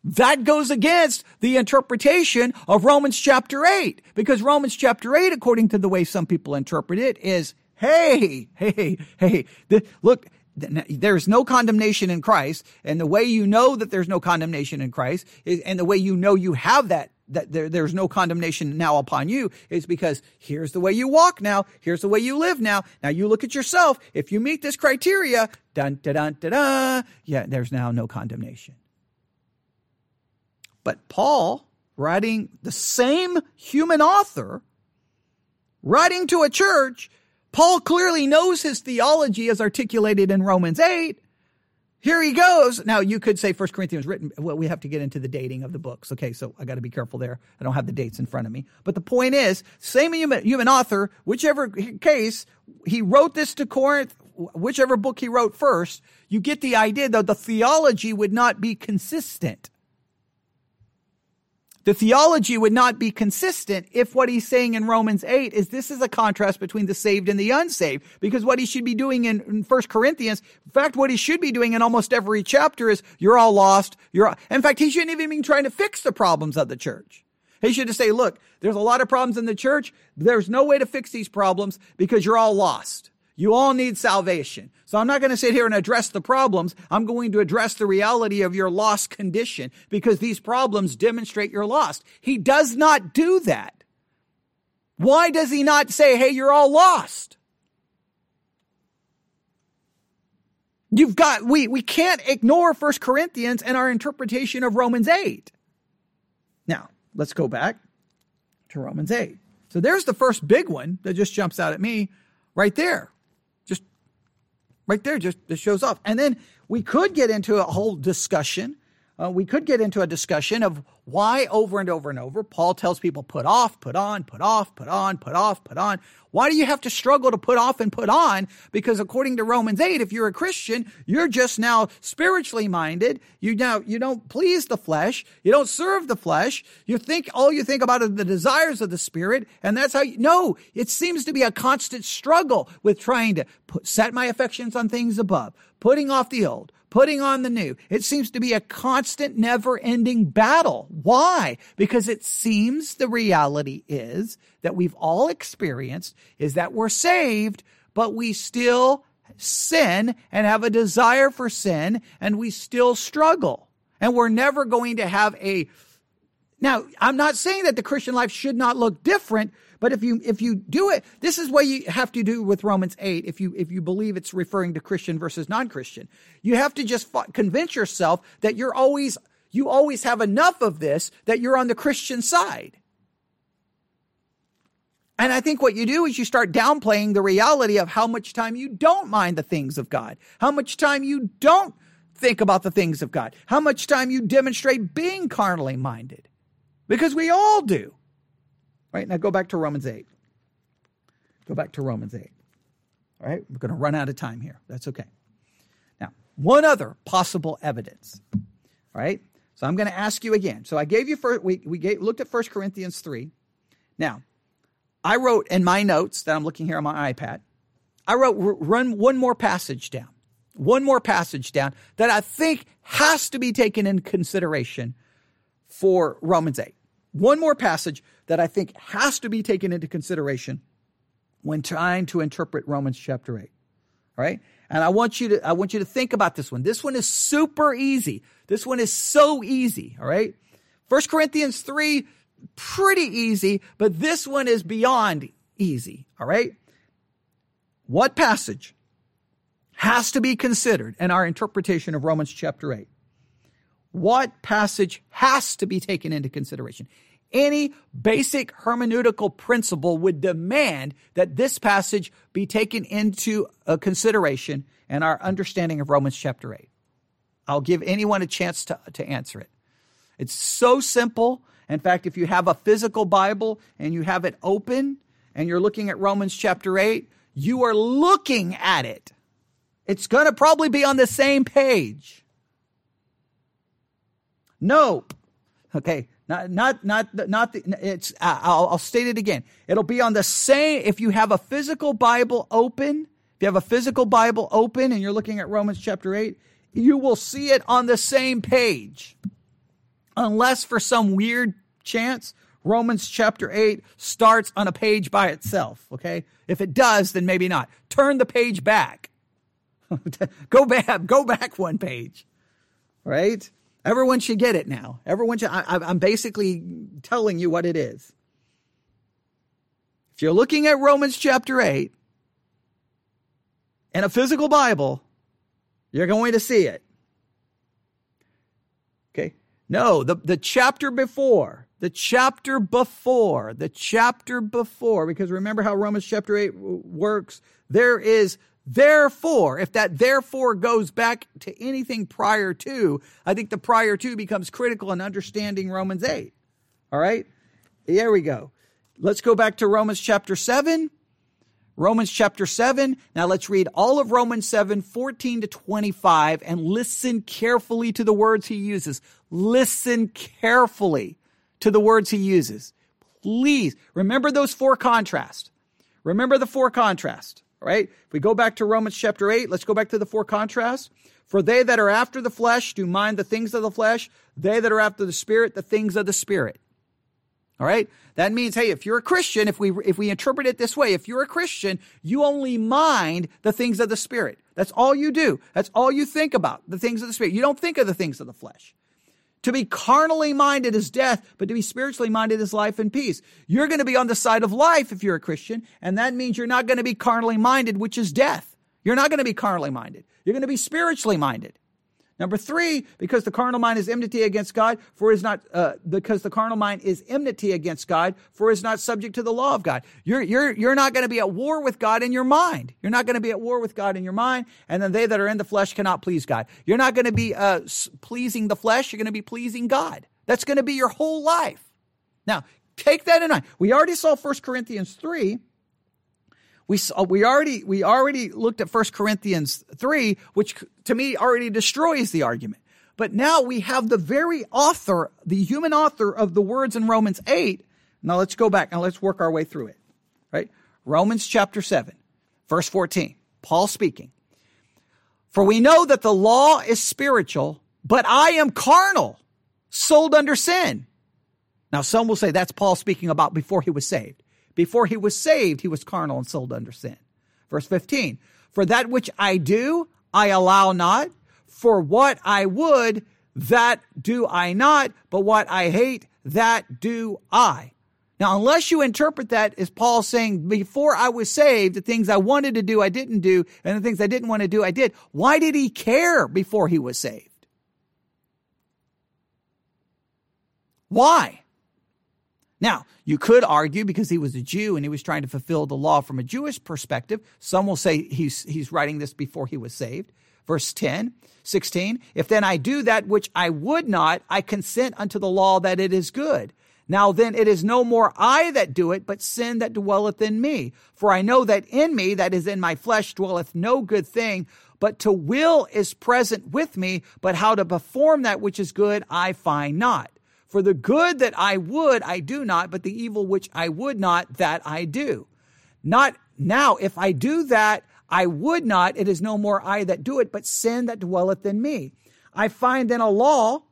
That goes against the interpretation of Romans chapter 8. Because Romans chapter 8, according to the way some people interpret it, is, hey, hey, hey, the, look, there's no condemnation in Christ. And the way you know that there's no condemnation in Christ is, and the way you know you have that, that there, there's no condemnation now upon you is because here's the way you walk now. Here's the way you live now. Now you look at yourself. If you meet this criteria, dun, dun, dun, dun, dun, yeah, there's now no condemnation. But Paul, writing the same human author, writing to a church, Paul clearly knows his theology as articulated in Romans 8. Here he goes. Now you could say First Corinthians written. Well, we have to get into the dating of the books. Okay, so I got to be careful there. I don't have the dates in front of me. But the point is, same human, human author, whichever case he wrote this to Corinth, whichever book he wrote first, you get the idea that the theology would not be consistent the theology would not be consistent if what he's saying in Romans 8 is this is a contrast between the saved and the unsaved. Because what he should be doing in, in 1 Corinthians, in fact, what he should be doing in almost every chapter is you're all lost. You're, in fact, he shouldn't even be trying to fix the problems of the church. He should just say, look, there's a lot of problems in the church. There's no way to fix these problems because you're all lost. You all need salvation. So I'm not going to sit here and address the problems. I'm going to address the reality of your lost condition because these problems demonstrate you're lost. He does not do that. Why does he not say, hey, you're all lost? You've got, we, we can't ignore First Corinthians and our interpretation of Romans 8. Now, let's go back to Romans 8. So there's the first big one that just jumps out at me right there. Right there, just, just shows up. And then we could get into a whole discussion uh, we could get into a discussion of why over and over and over Paul tells people put off, put on, put off, put on, put off, put on. Why do you have to struggle to put off and put on? Because according to Romans 8, if you're a Christian, you're just now spiritually minded. You now, you don't please the flesh. You don't serve the flesh. You think, all you think about are the desires of the spirit. And that's how you, no, it seems to be a constant struggle with trying to put, set my affections on things above, putting off the old, putting on the new. It seems to be a constant, never ending battle. Why? Because it seems the reality is that we've all experienced is that we're saved, but we still sin and have a desire for sin and we still struggle. And we're never going to have a now, I'm not saying that the Christian life should not look different, but if you if you do it, this is what you have to do with Romans 8 if you if you believe it's referring to Christian versus non-Christian. You have to just convince yourself that you're always you always have enough of this that you're on the Christian side. And I think what you do is you start downplaying the reality of how much time you don't mind the things of God, how much time you don't think about the things of God, how much time you demonstrate being carnally minded. Because we all do. Right? Now go back to Romans 8. Go back to Romans 8. All right? We're going to run out of time here. That's okay. Now, one other possible evidence. All right? So I'm going to ask you again. So I gave you first, we, we gave, looked at 1 Corinthians 3. Now, I wrote in my notes that I'm looking here on my iPad, I wrote run one more passage down. One more passage down that I think has to be taken in consideration for Romans 8. One more passage that I think has to be taken into consideration when trying to interpret Romans chapter 8. All right? And I want you to I want you to think about this one. This one is super easy. This one is so easy, all right? 1 Corinthians 3 pretty easy, but this one is beyond easy, all right? What passage has to be considered in our interpretation of Romans chapter 8? What passage has to be taken into consideration? Any basic hermeneutical principle would demand that this passage be taken into a consideration in our understanding of Romans chapter 8. I'll give anyone a chance to, to answer it. It's so simple. In fact, if you have a physical Bible and you have it open and you're looking at Romans chapter 8, you are looking at it. It's going to probably be on the same page. Nope. Okay. Not, not, not, not the, it's, I'll, I'll state it again. It'll be on the same, if you have a physical Bible open, if you have a physical Bible open and you're looking at Romans chapter 8, you will see it on the same page. Unless for some weird chance, Romans chapter 8 starts on a page by itself, okay? If it does, then maybe not. Turn the page back. [LAUGHS] go back, go back one page. Right? Everyone should get it now. Everyone should, I, I'm basically telling you what it is. If you're looking at Romans chapter 8 in a physical Bible, you're going to see it. Okay? No, the, the chapter before, the chapter before, the chapter before, because remember how Romans chapter 8 works? There is Therefore, if that therefore goes back to anything prior to, I think the prior to becomes critical in understanding Romans 8. All right? There we go. Let's go back to Romans chapter 7. Romans chapter 7. Now let's read all of Romans 7, 14 to 25, and listen carefully to the words he uses. Listen carefully to the words he uses. Please remember those four contrasts. Remember the four contrasts. All right. If we go back to Romans chapter 8, let's go back to the four contrasts. For they that are after the flesh do mind the things of the flesh, they that are after the spirit, the things of the spirit. All right? That means, hey, if you're a Christian, if we if we interpret it this way, if you're a Christian, you only mind the things of the spirit. That's all you do. That's all you think about, the things of the spirit. You don't think of the things of the flesh. To be carnally minded is death, but to be spiritually minded is life and peace. You're going to be on the side of life if you're a Christian, and that means you're not going to be carnally minded, which is death. You're not going to be carnally minded. You're going to be spiritually minded. Number three, because the carnal mind is enmity against God, for is not uh, because the carnal mind is enmity against God, for is not subject to the law of God. You're you're you're not going to be at war with God in your mind. You're not going to be at war with God in your mind, and then they that are in the flesh cannot please God. You're not going to be uh, pleasing the flesh. You're going to be pleasing God. That's going to be your whole life. Now, take that in mind. We already saw 1 Corinthians three we saw, we already we already looked at 1 Corinthians 3 which to me already destroys the argument. But now we have the very author, the human author of the words in Romans 8. Now let's go back and let's work our way through it. Right? Romans chapter 7, verse 14. Paul speaking. For we know that the law is spiritual, but I am carnal, sold under sin. Now some will say that's Paul speaking about before he was saved. Before he was saved, he was carnal and sold under sin. Verse 15, for that which I do, I allow not. For what I would, that do I not. But what I hate, that do I. Now, unless you interpret that as Paul saying, before I was saved, the things I wanted to do, I didn't do, and the things I didn't want to do, I did. Why did he care before he was saved? Why? Now, you could argue because he was a Jew and he was trying to fulfill the law from a Jewish perspective. Some will say he's, he's writing this before he was saved. Verse 10, 16, if then I do that which I would not, I consent unto the law that it is good. Now then it is no more I that do it, but sin that dwelleth in me. For I know that in me, that is in my flesh, dwelleth no good thing, but to will is present with me, but how to perform that which is good I find not. For the good that I would, I do not, but the evil which I would not, that I do. Not now, if I do that, I would not, it is no more I that do it, but sin that dwelleth in me. I find then a law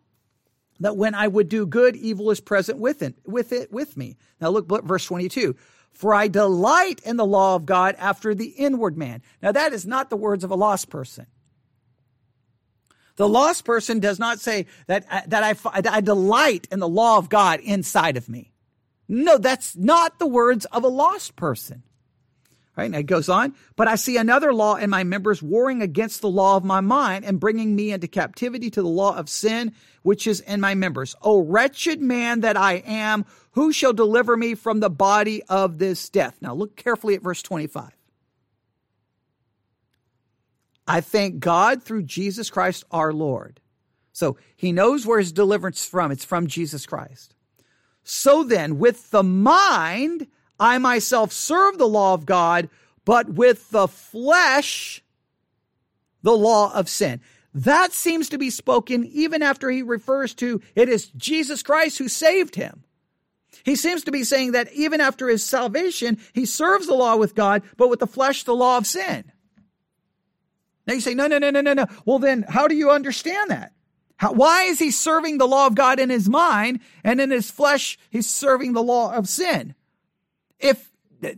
that when I would do good, evil is present with it, with it, with me. Now look, verse 22. For I delight in the law of God after the inward man. Now that is not the words of a lost person. The lost person does not say that, uh, that I, I delight in the law of God inside of me. No, that's not the words of a lost person. Right? And it goes on, but I see another law in my members warring against the law of my mind and bringing me into captivity to the law of sin, which is in my members. O wretched man that I am, who shall deliver me from the body of this death? Now look carefully at verse 25. I thank God through Jesus Christ our Lord. So he knows where his deliverance from. It's from Jesus Christ. So then, with the mind, I myself serve the law of God, but with the flesh, the law of sin. That seems to be spoken even after he refers to it is Jesus Christ who saved him. He seems to be saying that even after his salvation, he serves the law with God, but with the flesh, the law of sin. Now you say, no, no, no, no, no, no. Well, then how do you understand that? How, why is he serving the law of God in his mind and in his flesh, he's serving the law of sin? If,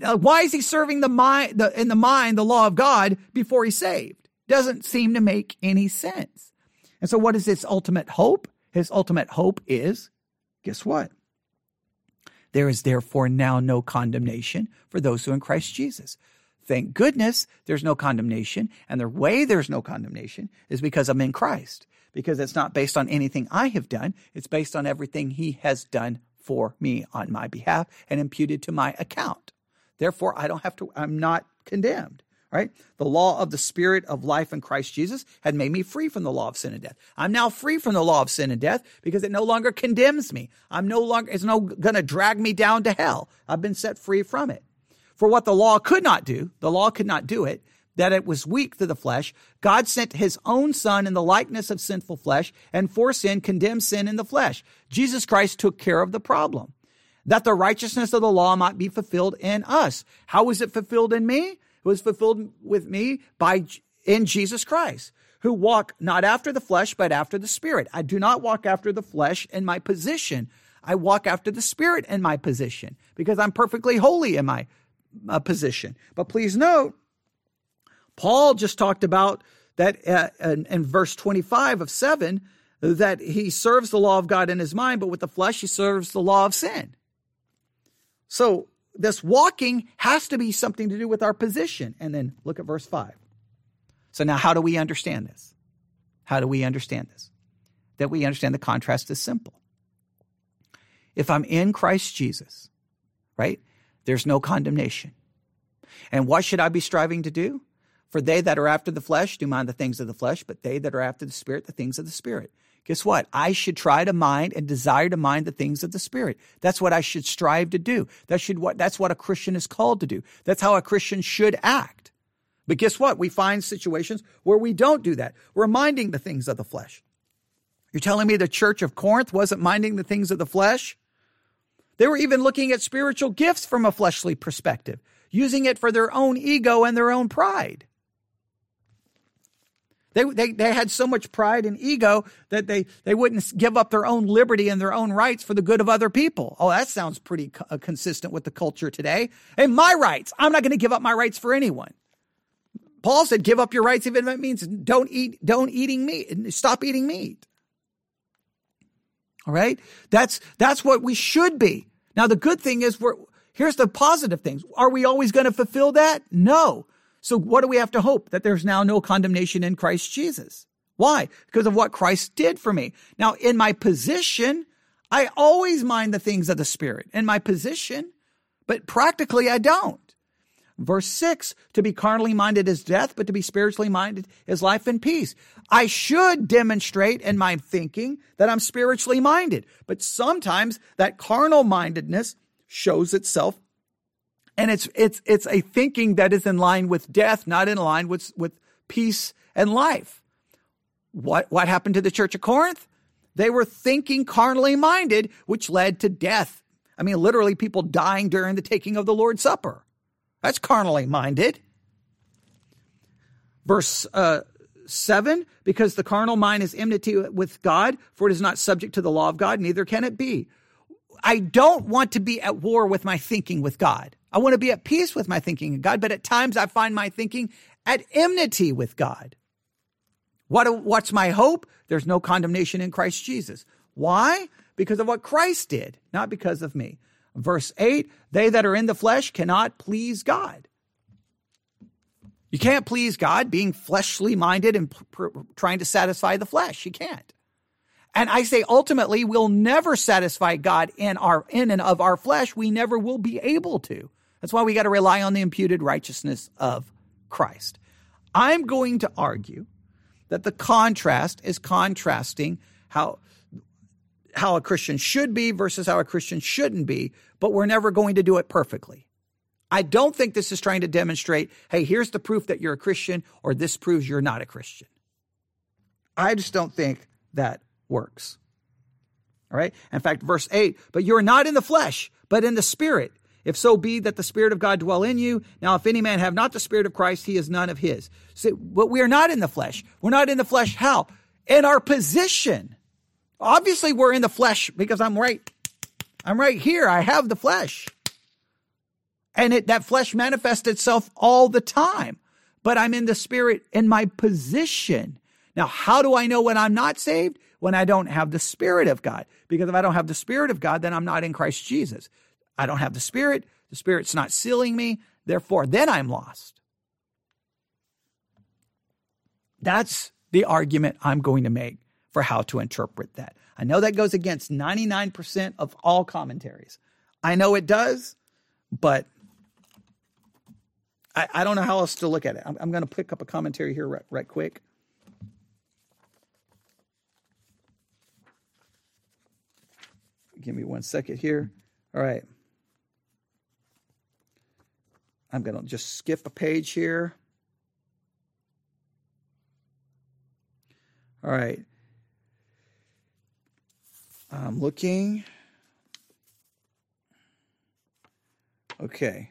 uh, why is he serving the mind, the, in the mind, the law of God before he's saved? Doesn't seem to make any sense. And so what is his ultimate hope? His ultimate hope is, guess what? There is therefore now no condemnation for those who are in Christ Jesus. Thank goodness there's no condemnation. And the way there's no condemnation is because I'm in Christ, because it's not based on anything I have done. It's based on everything he has done for me on my behalf and imputed to my account. Therefore, I don't have to, I'm not condemned, right? The law of the spirit of life in Christ Jesus had made me free from the law of sin and death. I'm now free from the law of sin and death because it no longer condemns me. I'm no longer, it's no going to drag me down to hell. I've been set free from it. For what the law could not do, the law could not do it, that it was weak through the flesh, God sent his own son in the likeness of sinful flesh, and for sin condemned sin in the flesh. Jesus Christ took care of the problem. That the righteousness of the law might be fulfilled in us. How was it fulfilled in me? It was fulfilled with me by in Jesus Christ, who walk not after the flesh, but after the spirit. I do not walk after the flesh in my position. I walk after the spirit in my position because I'm perfectly holy in my uh, position. But please note, Paul just talked about that uh, in, in verse 25 of 7 that he serves the law of God in his mind, but with the flesh, he serves the law of sin. So this walking has to be something to do with our position. And then look at verse 5. So now, how do we understand this? How do we understand this? That we understand the contrast is simple. If I'm in Christ Jesus, right, there's no condemnation. And what should I be striving to do? For they that are after the flesh do mind the things of the flesh, but they that are after the spirit, the things of the spirit. Guess what? I should try to mind and desire to mind the things of the spirit. That's what I should strive to do. That should what that's what a Christian is called to do. That's how a Christian should act. But guess what? We find situations where we don't do that. We're minding the things of the flesh. You're telling me the church of Corinth wasn't minding the things of the flesh? They were even looking at spiritual gifts from a fleshly perspective, using it for their own ego and their own pride. They, they, they had so much pride and ego that they, they wouldn't give up their own liberty and their own rights for the good of other people. Oh, that sounds pretty co- uh, consistent with the culture today. Hey, my rights. I'm not going to give up my rights for anyone. Paul said, give up your rights even if it means don't eat, don't eating meat, stop eating meat. All right. That's, that's what we should be. Now, the good thing is we're, here's the positive things. Are we always going to fulfill that? No. So what do we have to hope? That there's now no condemnation in Christ Jesus. Why? Because of what Christ did for me. Now, in my position, I always mind the things of the Spirit in my position, but practically I don't. Verse 6 to be carnally minded is death, but to be spiritually minded is life and peace. I should demonstrate in my thinking that I'm spiritually minded, but sometimes that carnal mindedness shows itself and it's it's it's a thinking that is in line with death, not in line with with peace and life. What what happened to the church of Corinth? They were thinking carnally minded, which led to death. I mean, literally people dying during the taking of the Lord's Supper. That's carnally minded. Verse uh, 7 because the carnal mind is enmity with God, for it is not subject to the law of God, neither can it be. I don't want to be at war with my thinking with God. I want to be at peace with my thinking of God, but at times I find my thinking at enmity with God. What, what's my hope? There's no condemnation in Christ Jesus. Why? Because of what Christ did, not because of me. Verse 8 They that are in the flesh cannot please God. You can't please God being fleshly minded and pr- pr- trying to satisfy the flesh. You can't. And I say ultimately we'll never satisfy God in our in and of our flesh. We never will be able to. That's why we got to rely on the imputed righteousness of Christ. I'm going to argue that the contrast is contrasting how how a Christian should be versus how a Christian shouldn't be, but we're never going to do it perfectly. I don't think this is trying to demonstrate, hey, here's the proof that you're a Christian, or this proves you're not a Christian. I just don't think that works. All right. In fact, verse 8, but you're not in the flesh, but in the spirit. If so be that the Spirit of God dwell in you. Now, if any man have not the Spirit of Christ, he is none of his. So, but we are not in the flesh. We're not in the flesh. How? In our position. Obviously, we're in the flesh because I'm right. I'm right here. I have the flesh. And it, that flesh manifests itself all the time. But I'm in the spirit in my position. Now, how do I know when I'm not saved? When I don't have the spirit of God. Because if I don't have the spirit of God, then I'm not in Christ Jesus. I don't have the spirit. The spirit's not sealing me. Therefore, then I'm lost. That's the argument I'm going to make for how to interpret that. I know that goes against 99% of all commentaries. I know it does, but I, I don't know how else to look at it. I'm, I'm going to pick up a commentary here right, right quick. Give me one second here. All right. I'm going to just skip a page here. All right. I'm looking. Okay.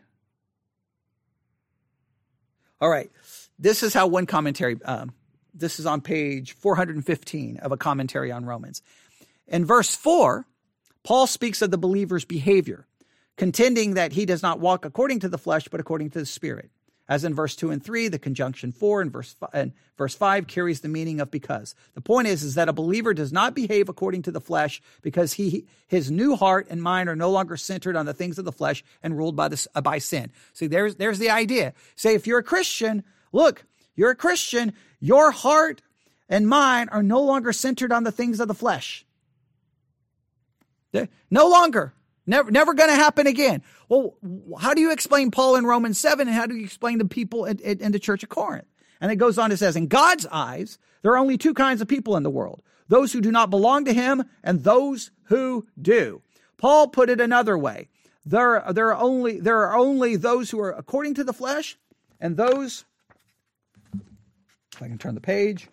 All right. This is how one commentary, um, this is on page 415 of a commentary on Romans. In verse 4, Paul speaks of the believer's behavior, contending that he does not walk according to the flesh, but according to the Spirit. As in verse 2 and 3, the conjunction for and verse, and verse 5 carries the meaning of because. The point is, is that a believer does not behave according to the flesh because he, his new heart and mind are no longer centered on the things of the flesh and ruled by, the, by sin. See, there's, there's the idea. Say, if you're a Christian, look, you're a Christian, your heart and mind are no longer centered on the things of the flesh. They're no longer. Never, never going to happen again. Well, how do you explain Paul in Romans 7 and how do you explain the people in, in, the church of Corinth? And it goes on, it says, in God's eyes, there are only two kinds of people in the world those who do not belong to him and those who do. Paul put it another way. There, there are only there are only those who are according to the flesh, and those. If I can turn the page.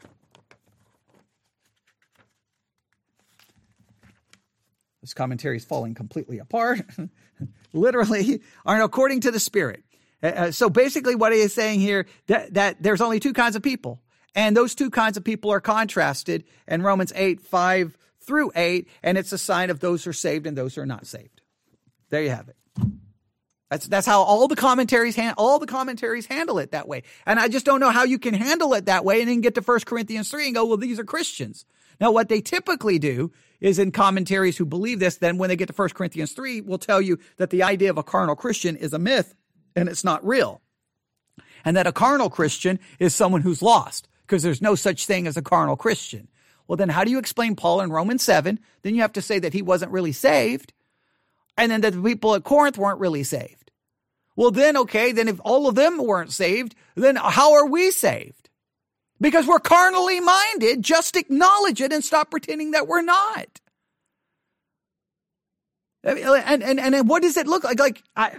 This commentary is falling completely apart. [LAUGHS] Literally, aren't according to the Spirit. Uh, uh, so basically, what he is saying here that that there's only two kinds of people, and those two kinds of people are contrasted in Romans eight five through eight, and it's a sign of those who are saved and those who are not saved. There you have it. That's that's how all the commentaries all the commentaries handle it that way. And I just don't know how you can handle it that way and then get to 1 Corinthians 3 and go, well, these are Christians. Now, what they typically do is in commentaries who believe this, then when they get to 1 Corinthians 3, will tell you that the idea of a carnal Christian is a myth and it's not real. And that a carnal Christian is someone who's lost because there's no such thing as a carnal Christian. Well, then how do you explain Paul in Romans 7? Then you have to say that he wasn't really saved and then that the people at Corinth weren't really saved. Well, then, okay, then if all of them weren't saved, then how are we saved? Because we're carnally minded. Just acknowledge it and stop pretending that we're not. And, and, and, what does it look like? Like, I,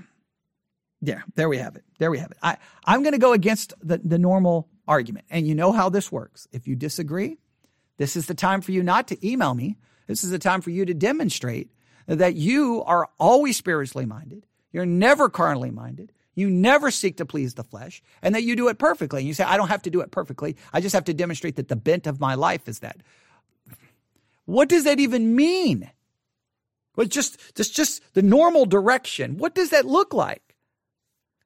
yeah, there we have it. There we have it. I, I'm going to go against the, the normal argument. And you know how this works. If you disagree, this is the time for you not to email me. This is the time for you to demonstrate that you are always spiritually minded. You're never carnally minded. You never seek to please the flesh and that you do it perfectly. And you say, I don't have to do it perfectly. I just have to demonstrate that the bent of my life is that. What does that even mean? Well, just, just, just the normal direction. What does that look like?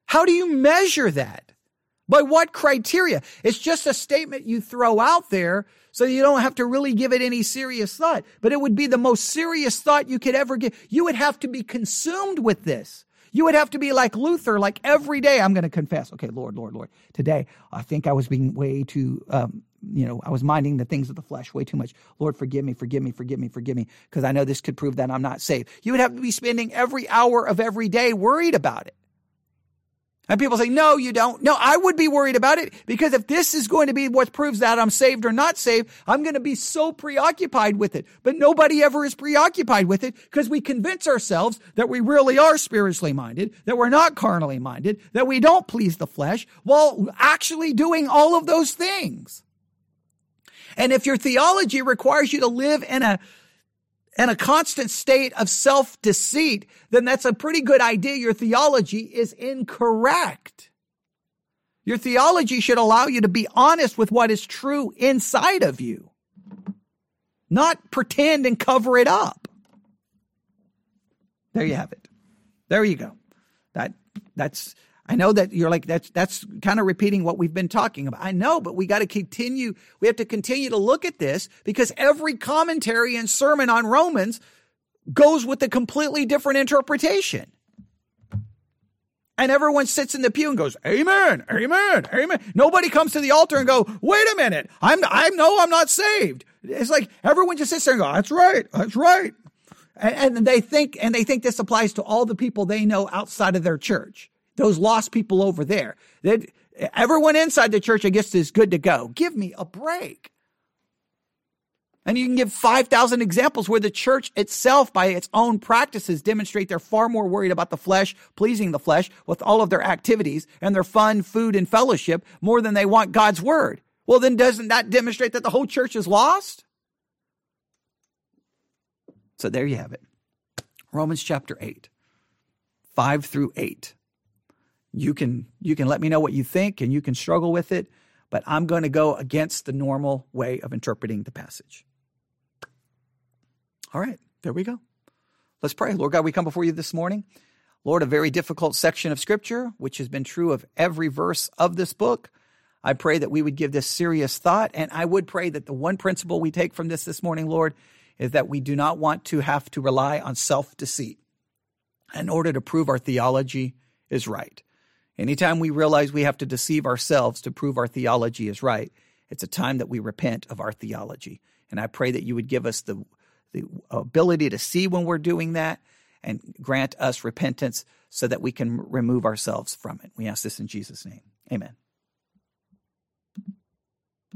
How do you measure that? By what criteria? It's just a statement you throw out there so you don't have to really give it any serious thought. But it would be the most serious thought you could ever give. You would have to be consumed with this. You would have to be like Luther, like every day I'm going to confess. Okay, Lord, Lord, Lord. Today I think I was being way too, um, you know, I was minding the things of the flesh way too much. Lord, forgive me, forgive me, forgive me, forgive me, because I know this could prove that I'm not saved. You would have to be spending every hour of every day worried about it. And people say, no, you don't. No, I would be worried about it because if this is going to be what proves that I'm saved or not saved, I'm going to be so preoccupied with it. But nobody ever is preoccupied with it because we convince ourselves that we really are spiritually minded, that we're not carnally minded, that we don't please the flesh while actually doing all of those things. And if your theology requires you to live in a and a constant state of self deceit, then that's a pretty good idea. Your theology is incorrect. Your theology should allow you to be honest with what is true inside of you, not pretend and cover it up. There you have it. There you go. That that's I know that you're like that's that's kind of repeating what we've been talking about. I know, but we got to continue. We have to continue to look at this because every commentary and sermon on Romans goes with a completely different interpretation. And everyone sits in the pew and goes, "Amen, amen, amen." Nobody comes to the altar and go, "Wait a minute, I'm I know I'm not saved." It's like everyone just sits there and go, "That's right, that's right," and, and they think and they think this applies to all the people they know outside of their church those lost people over there. That everyone inside the church, I guess, is good to go. Give me a break. And you can give 5,000 examples where the church itself, by its own practices, demonstrate they're far more worried about the flesh, pleasing the flesh with all of their activities and their fun, food, and fellowship more than they want God's word. Well, then doesn't that demonstrate that the whole church is lost? So there you have it. Romans chapter 8, 5 through 8 you can you can let me know what you think and you can struggle with it but i'm going to go against the normal way of interpreting the passage. All right there we go. Let's pray. Lord god we come before you this morning. Lord a very difficult section of scripture which has been true of every verse of this book. I pray that we would give this serious thought and i would pray that the one principle we take from this this morning lord is that we do not want to have to rely on self-deceit in order to prove our theology is right Anytime we realize we have to deceive ourselves to prove our theology is right, It's a time that we repent of our theology. And I pray that you would give us the, the ability to see when we're doing that and grant us repentance so that we can remove ourselves from it. We ask this in Jesus' name. Amen.